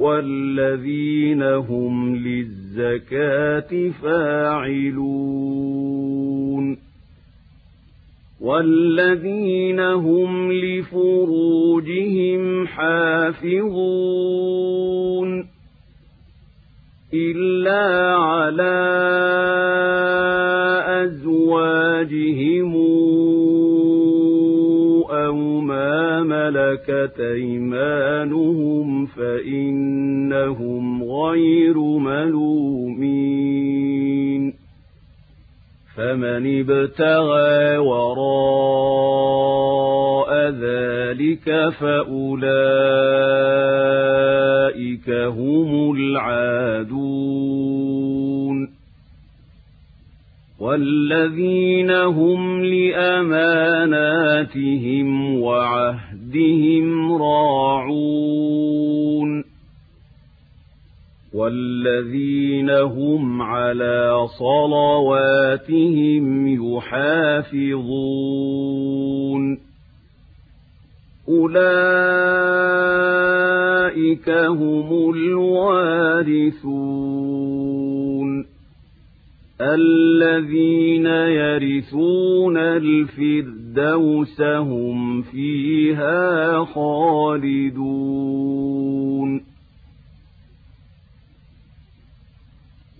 والذين هم للزكاة فاعلون والذين هم لفروجهم حافظون إلا على أزواجهم ملكت أيمانهم فإنهم غير ملومين. فمن ابتغى وراء ذلك فأولئك هم العادون. والذين هم لأماناتهم وعهدهم راعون والذين هم على صلواتهم يحافظون أولئك هم الوارثون الذين يرثون الفردوس هم فيها خالدون.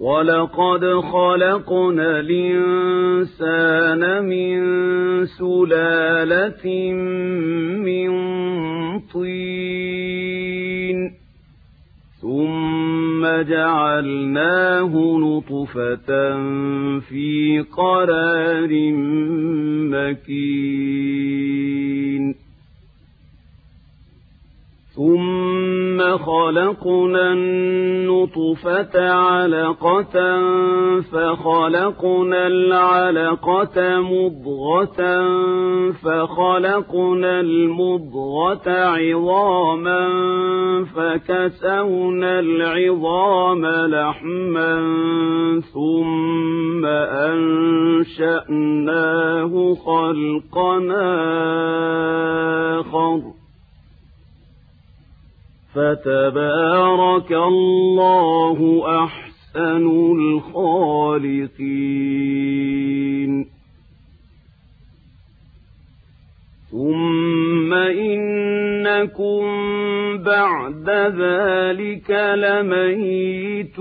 ولقد خلقنا الإنسان من سلالة من طين. ثم جعلناه نطفة في قرار مكين. ثم خلقنا النطفة علقة فخلقنا العلقة مضغة فخلقنا المضغة عظاما فكسونا العظام لحما ثم أنشأناه خلقنا آخر. فتبارك الله أحسن الخالقين. ثم إنكم بعد ذلك لميتون.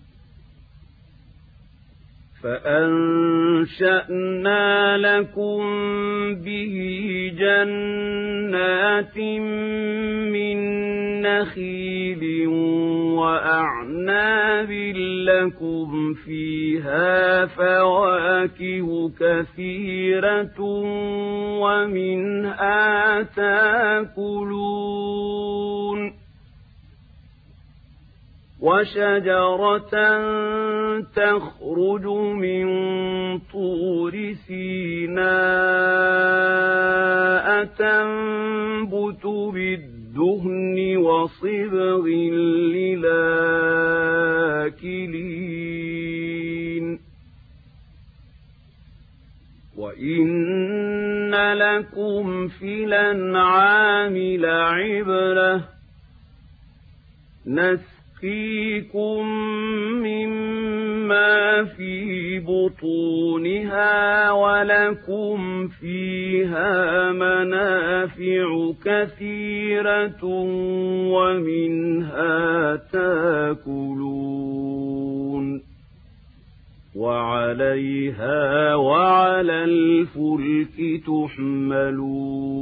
فأنشأنا لكم به جنات من نخيل وأعناب لكم فيها فواكه كثيرة ومنها تاكلون وشجرة تخرج من طور سيناء تنبت بالدهن وصبغ للاكلين وإن لكم في الأنعام لعبرة نس نسقيكم مما في بطونها ولكم فيها منافع كثيرة ومنها تاكلون وعليها وعلى الفلك تحملون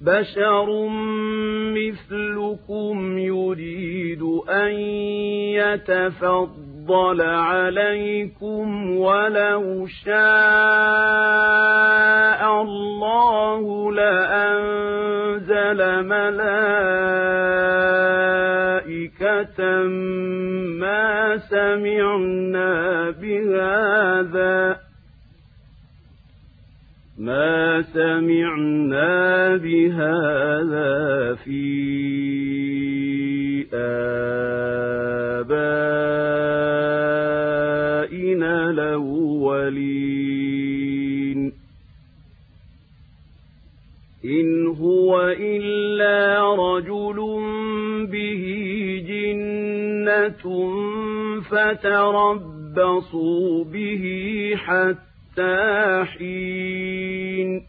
بشر مثلكم يريد أن يتفضل عليكم ولو شاء الله لأنزل ملائكة ما سمعنا بهذا ما سمعنا بهذا في آبائنا الأولين. إن هو إلا رجل به جنة فتربصوا به حتى حتى حين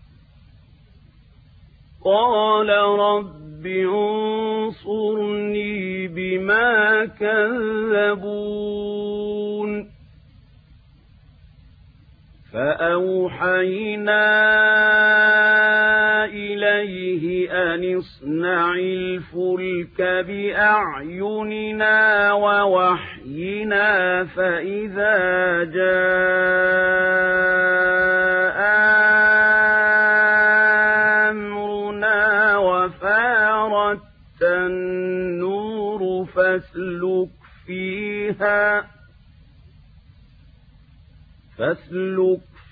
قال رب انصرني بما كذبون. فأوحينا إليه أن اصنع الفلك بأعيننا ووحينا فإذا جاء أمرنا وفارت النور فاسلك فيها فاسلك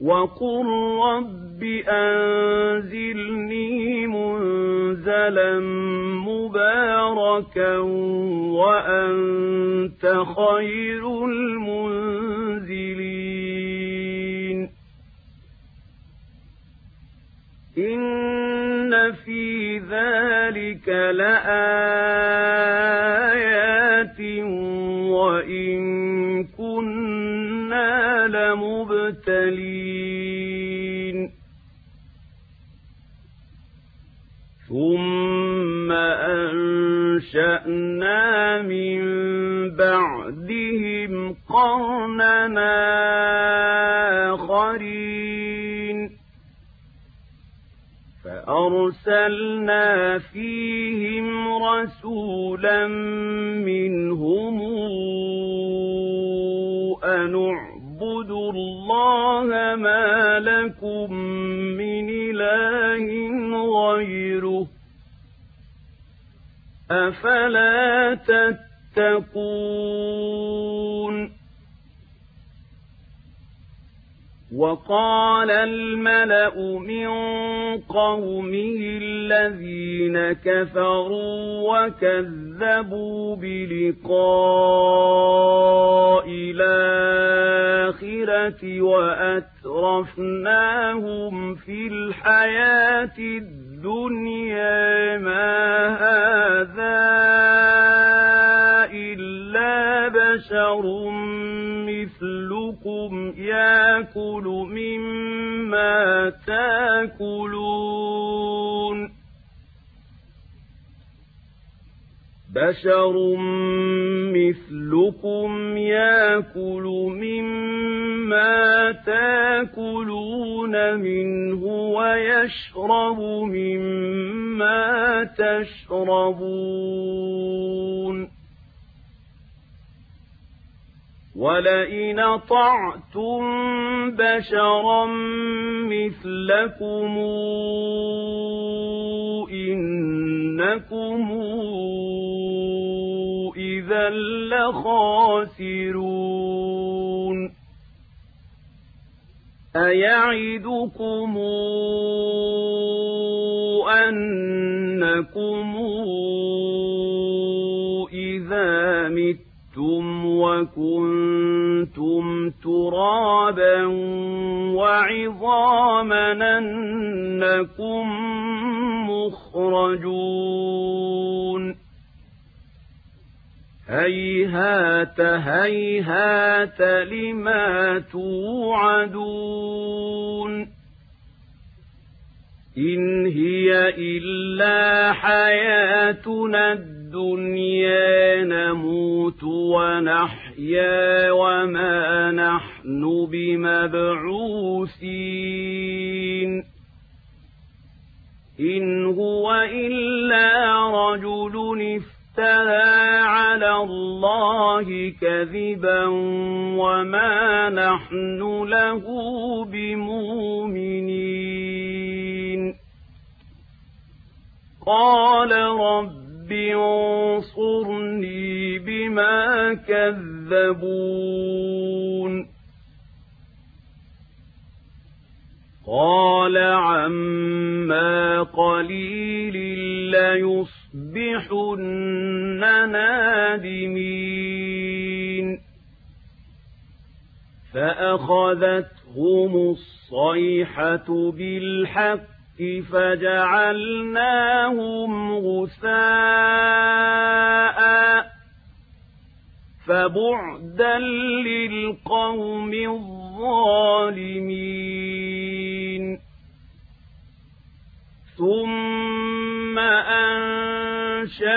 وقل رب أنزلني منزلا مباركا وأنت خير المنزلين إن في ذلك لآيات وإن كنا لمبتلين ثم أنشأنا من بعدهم قرننا آخرين. فأرسلنا فيهم رسولا منهم أن اعبدوا الله ما لكم من إله غيره. أفلا تتقون؟ وقال الملأ من قومه الذين كفروا وكذبوا بلقاء الآخرة وأترفناهم في الحياة الدنيا. ما هذا إلا بشر مثلكم ياكل مما تاكلون بشر مثلكم ياكل مما تاكلون منه ويشرب مما تشربون ولئن طعتم بشرا مثلكم إنكم إذا لخاسرون أيعدكم أنكم إذا مت وَكُنتُمْ تُرَابًا وَعِظَامًا أَنَّكُم مُّخْرَجُونَ. هَيْهَاتَ هَيْهَاتَ لِمَا تُوعَدُونَ. إِنْ هِيَ إِلَّا حَيَاتُنَا الدنيا نموت ونحيا وما نحن بمبعوثين. إن هو إلا رجل افترى على الله كذبا وما نحن له بمؤمنين. قال رب رب انصرني بما كذبون قال عما قليل ليصبحن نادمين فأخذتهم الصيحة بالحق فجعلناهم غثاء فبعدا للقوم الظالمين. ثم أنشأنا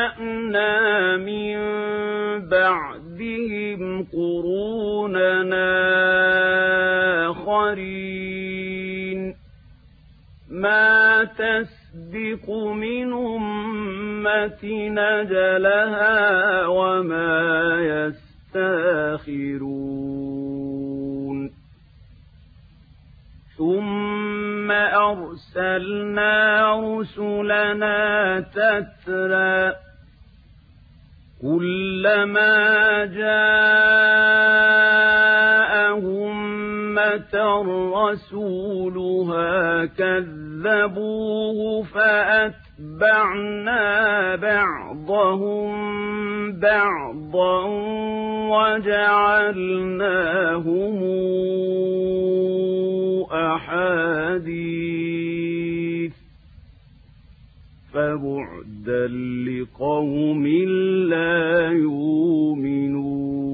من بعدهم قروننا آخرين. ما تسبق من أمة نجلها وما يستاخرون. ثم أرسلنا رسلنا تترى كلما جاءهم رسولها كذبوه فأتبعنا بعضهم بعضا وجعلناهم أحاديث فبعدا لقوم لا يؤمنون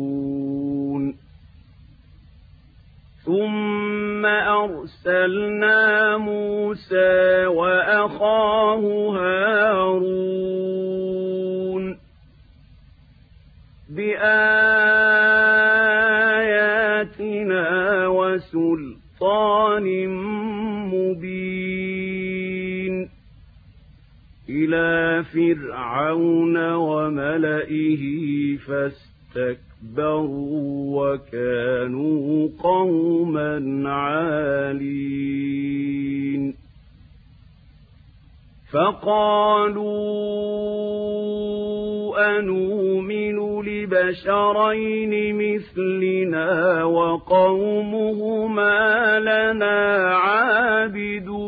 ثم أرسلنا موسى وأخاه هارون بآياتنا وسلطان مبين إلى فرعون وملئه فاستقروا واستكبروا وكانوا قوما عالين فقالوا أنؤمن لبشرين مثلنا وقومهما لنا عابدون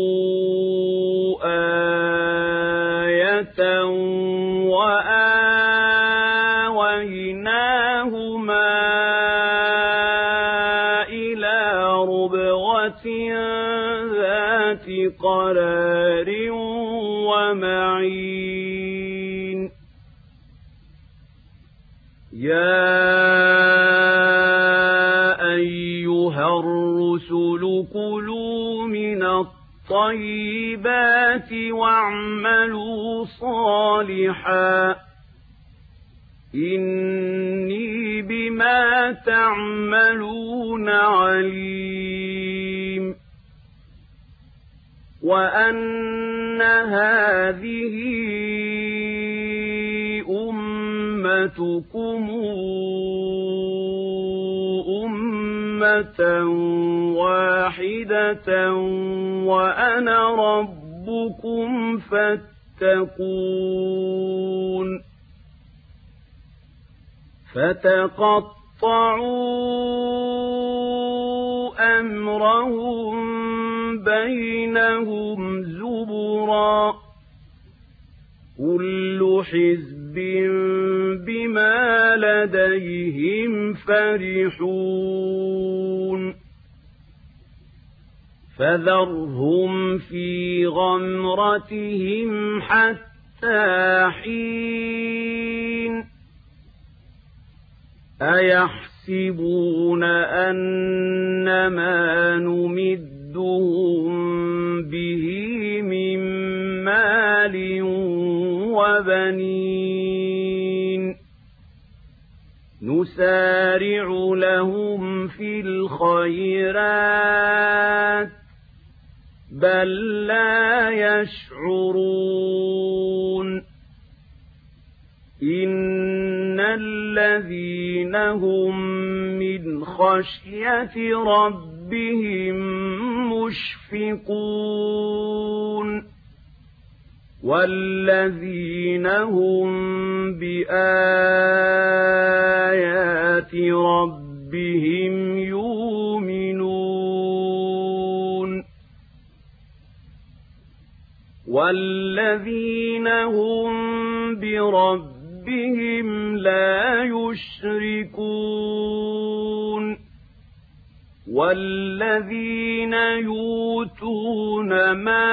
الطيبات واعملوا صالحا. إني بما تعملون عليم. وأن هذه أمتكم أمة واحدة وأنا ربكم فاتقون فتقطعوا أمرهم بينهم زبرا كل حزب بما لديهم فرحون فذرهم في غمرتهم حتى حين أيحسبون أن ما نمدهم به من مال وبنين نسارع لهم في الخيرات بل لا يشعرون إن الذين هم من خشية ربهم مشفقون والذين هم بآيات ربهم والذين هم بربهم لا يشركون والذين يؤتون ما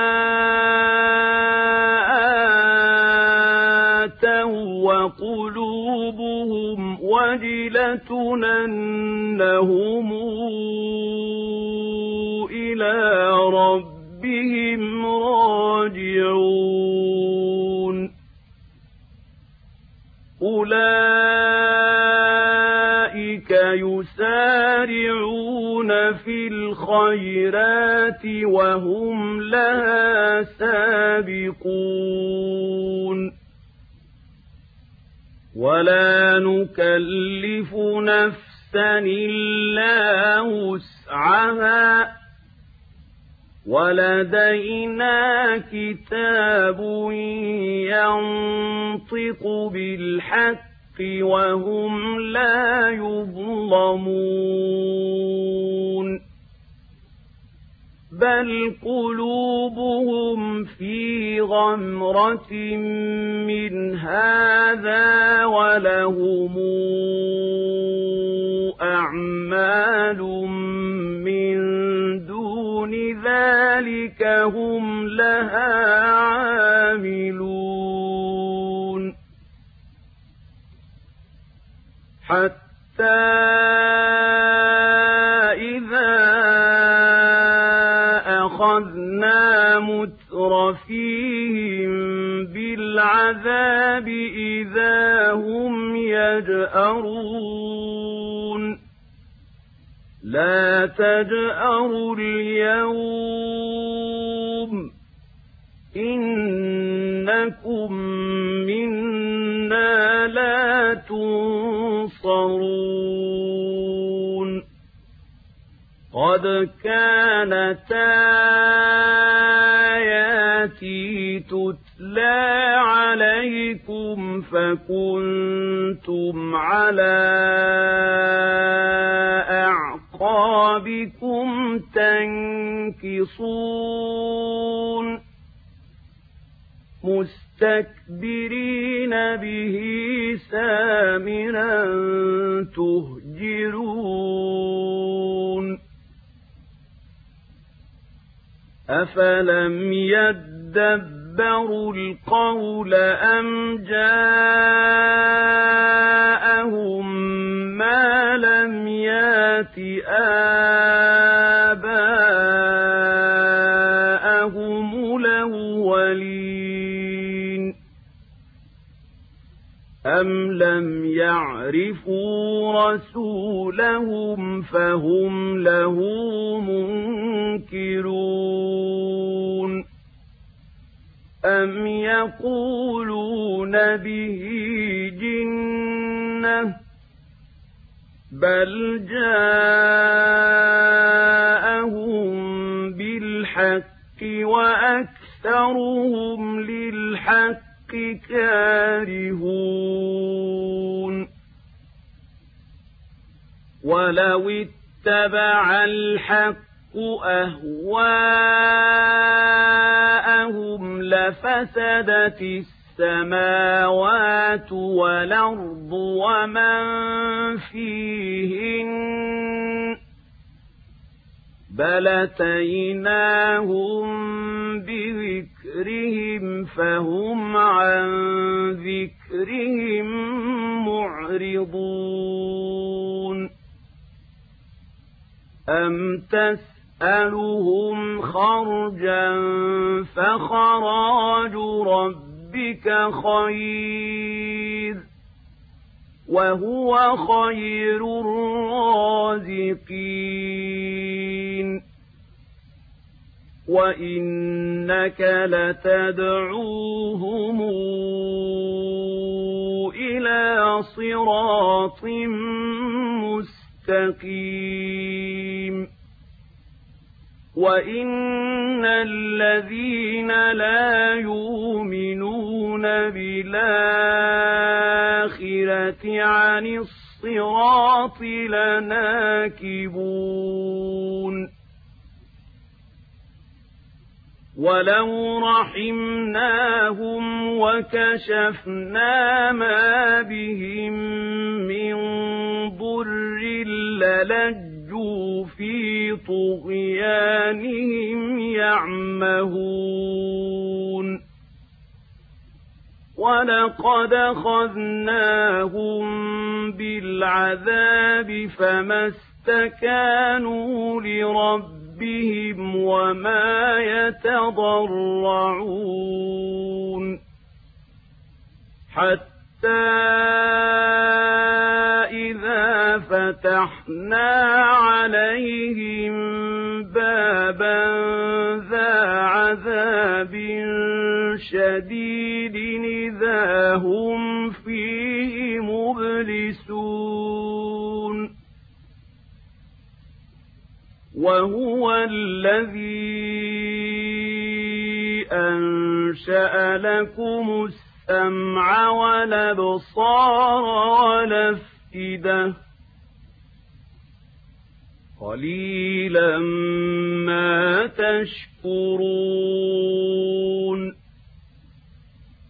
آتوا وقلوبهم وجلة أنهم إلى ربهم راجعون. أولئك يسارعون في الخيرات وهم لها سابقون. ولا نكلف نفسا إلا وسعها. ولدينا كتاب ينطق بالحق وهم لا يظلمون. بل قلوبهم في غمرة من هذا ولهم أعمال من دون دون ذلك هم لها عاملون حتى إذا أخذنا مترفيهم بالعذاب إذا هم يجأرون لا تجأروا اليوم. إنكم منا لا تنصرون. قد كانت آياتي تتلى عليكم فكنتم على أعقابكم تنكصون مستكبرين به سامرا تهجرون أفلم يدبروا القول أم جاءهم لم يات آباءهم الأولين أم لم يعرفوا رسولهم فهم له منكرون أم يقولون به جنة بل جاءهم بالحق وأكثرهم للحق كارهون ولو اتبع الحق أهواءهم لفسدت السماوات والأرض ومن فيهن بل أتيناهم بذكرهم فهم عن ذكرهم معرضون أم تسألهم خرجا فخراج ربك خير وهو خير الرازقين وإنك لتدعوهم إلى صراط مستقيم وإن الذين لا يؤمنون بالآخرة عن الصراط لناكبون ولو رحمناهم وكشفنا ما بهم من ضر للجوا في طغيانهم يعمهون ولقد أخذناهم بالعذاب فما استكانوا لربهم ربهم وما يتضرعون حتى فتحنا عليهم بابا ذا عذاب شديد إذا هم فيه مبلسون وهو الذي أنشأ لكم السمع والأبصار والأفئدة قليلا ما تشكرون.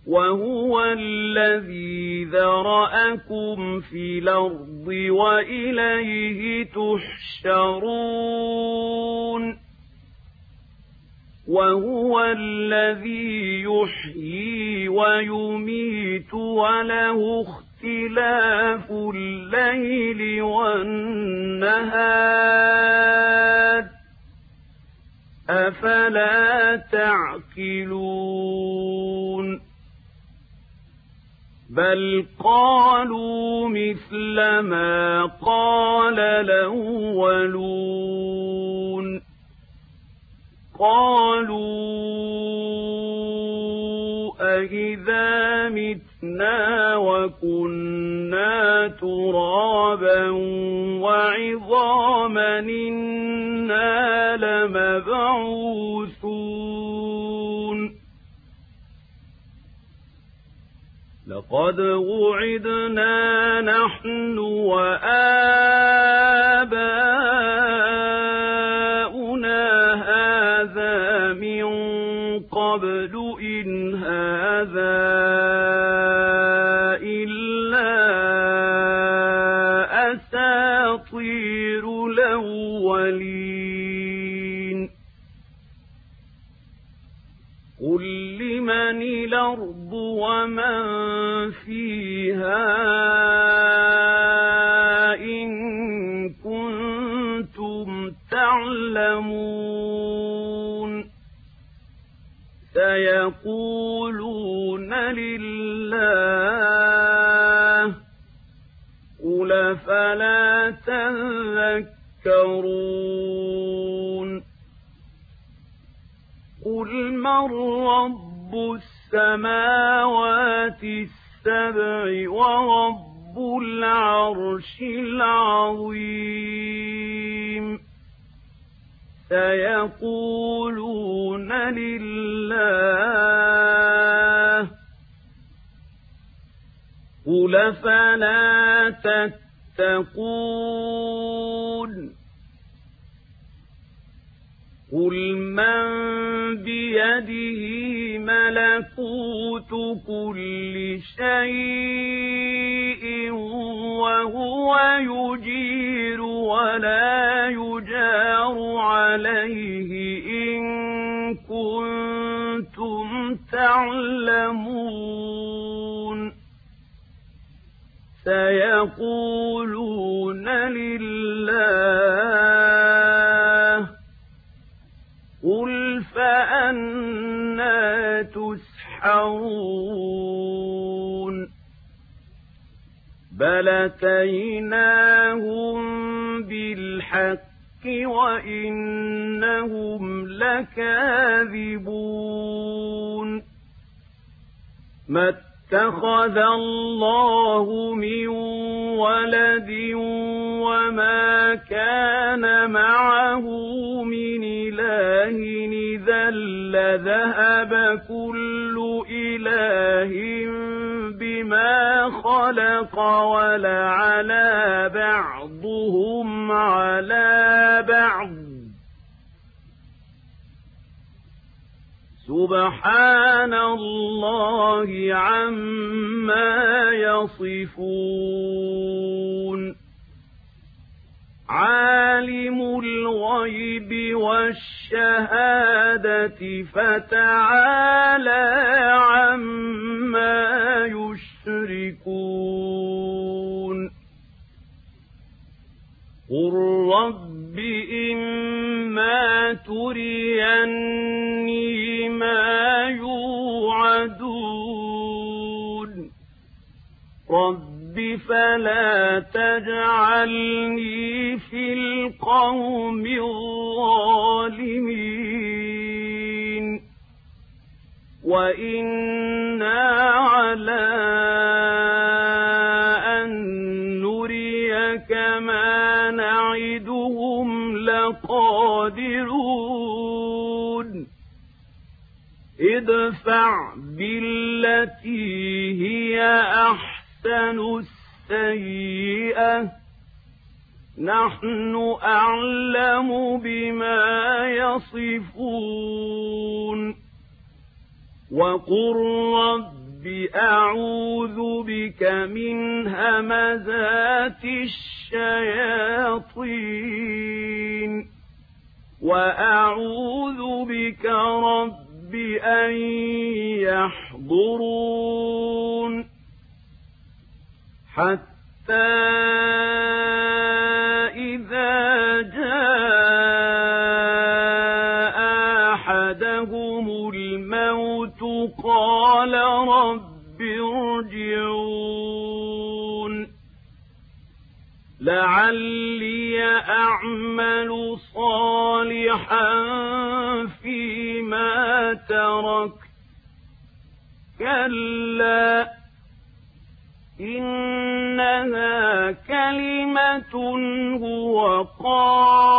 وهو الذي ذرأكم في الأرض وإليه تحشرون. وهو الذي يحيي ويميت وله اختلاف الليل والنهار. أفلا تعقلون؟ بل قالوا مثل ما قال الأولون. قالوا أإذا متنا وكنا ترابا وعظاما إنا لمبعوثون لقد وعدنا نحن وآباؤنا الأولين. قل لمن الأرض ومن فيها إن كنتم تعلمون. سيقولون لله تذكرون قل من رب السماوات السبع ورب العرش العظيم. سيقولون لله. قل فلا تتقون. قل من بيده ملكوت كل شيء وهو يجير ولا يجار عليه إن كنتم تعلمون سيقولون لله بل أتيناهم بالحق وإنهم لكاذبون ما اتخذ الله من ولد وما كان معه من إله إذا لذهب كل إله بما خلق ولعلى بعضهم على بعض سبحان الله عما يصفون عالم الغيب والشهادة فتعالى عما يشركون قل رب إما تريني ما يوعدون رب فلا تجعلني في القوم الظالمين وإنا على أن نريك ما نعدهم لقادرون ادفع بالتي هي أحسن السيئة نحن أعلم بما يصفون وقل رب أعوذ بك من همزات الشياطين وأعوذ بك رب أن يحضرون حتى قال رب ارجعون. لعلي أعمل صالحا فيما ترك كلا إنها كلمة هو قائلها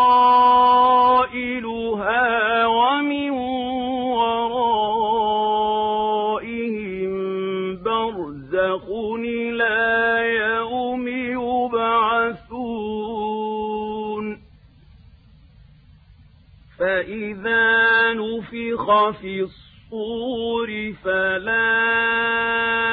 نفخ في الصور فلا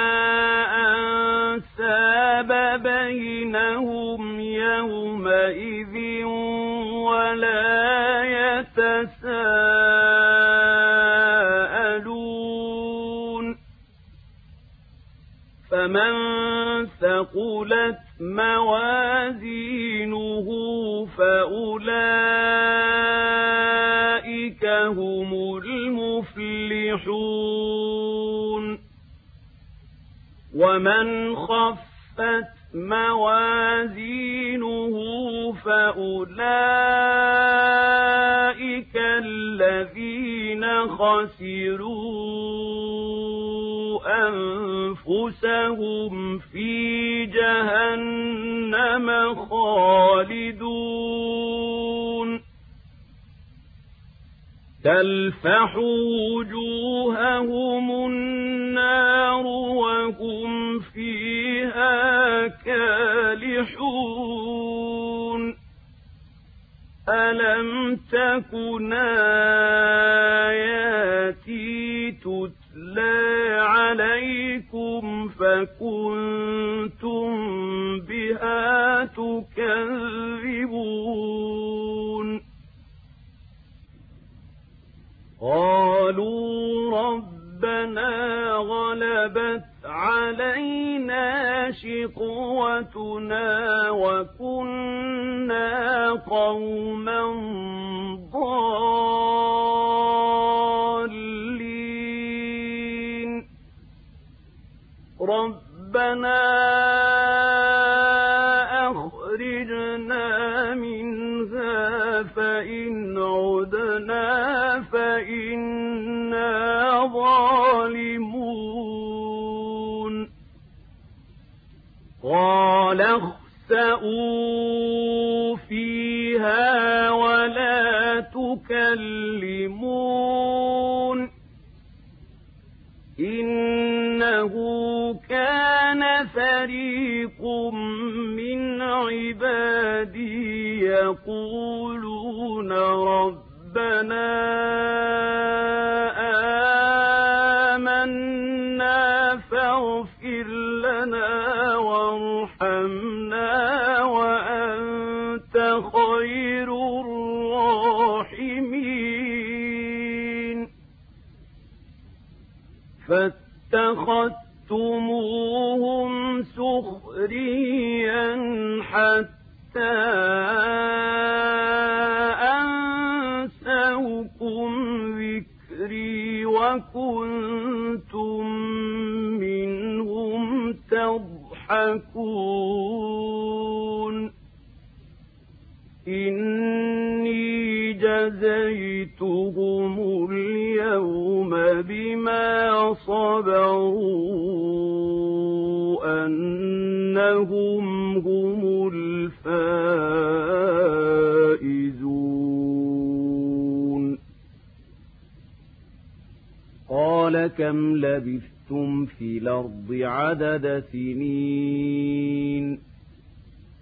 أنفسهم في جهنم خالدون. تلفح وجوههم النار وهم فيها كالحون. ألم تكن آياتي شقوتنا وكنا قوما اخسأوا فيها ولا تكلمون إنه كان فريق من عبادي يقولون جزيتهم اليوم بما صبروا أنهم هم الفائزون. قال كم لبثتم في الأرض عدد سنين؟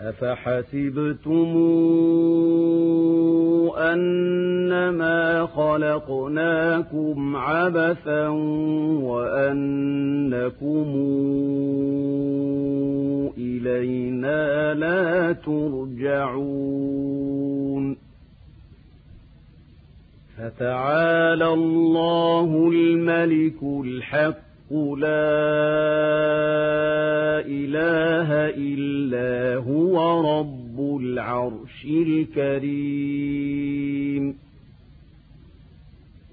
أفحسبتم أنما خلقناكم عبثا وأنكم إلينا لا ترجعون فتعالى الله الملك الحق لا إله إلا هو رب العرش الكريم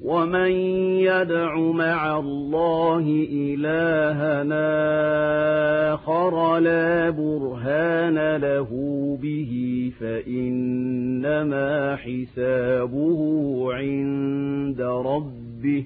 ومن يدع مع الله إلهنا آخر لا برهان له به فإنما حسابه عند ربه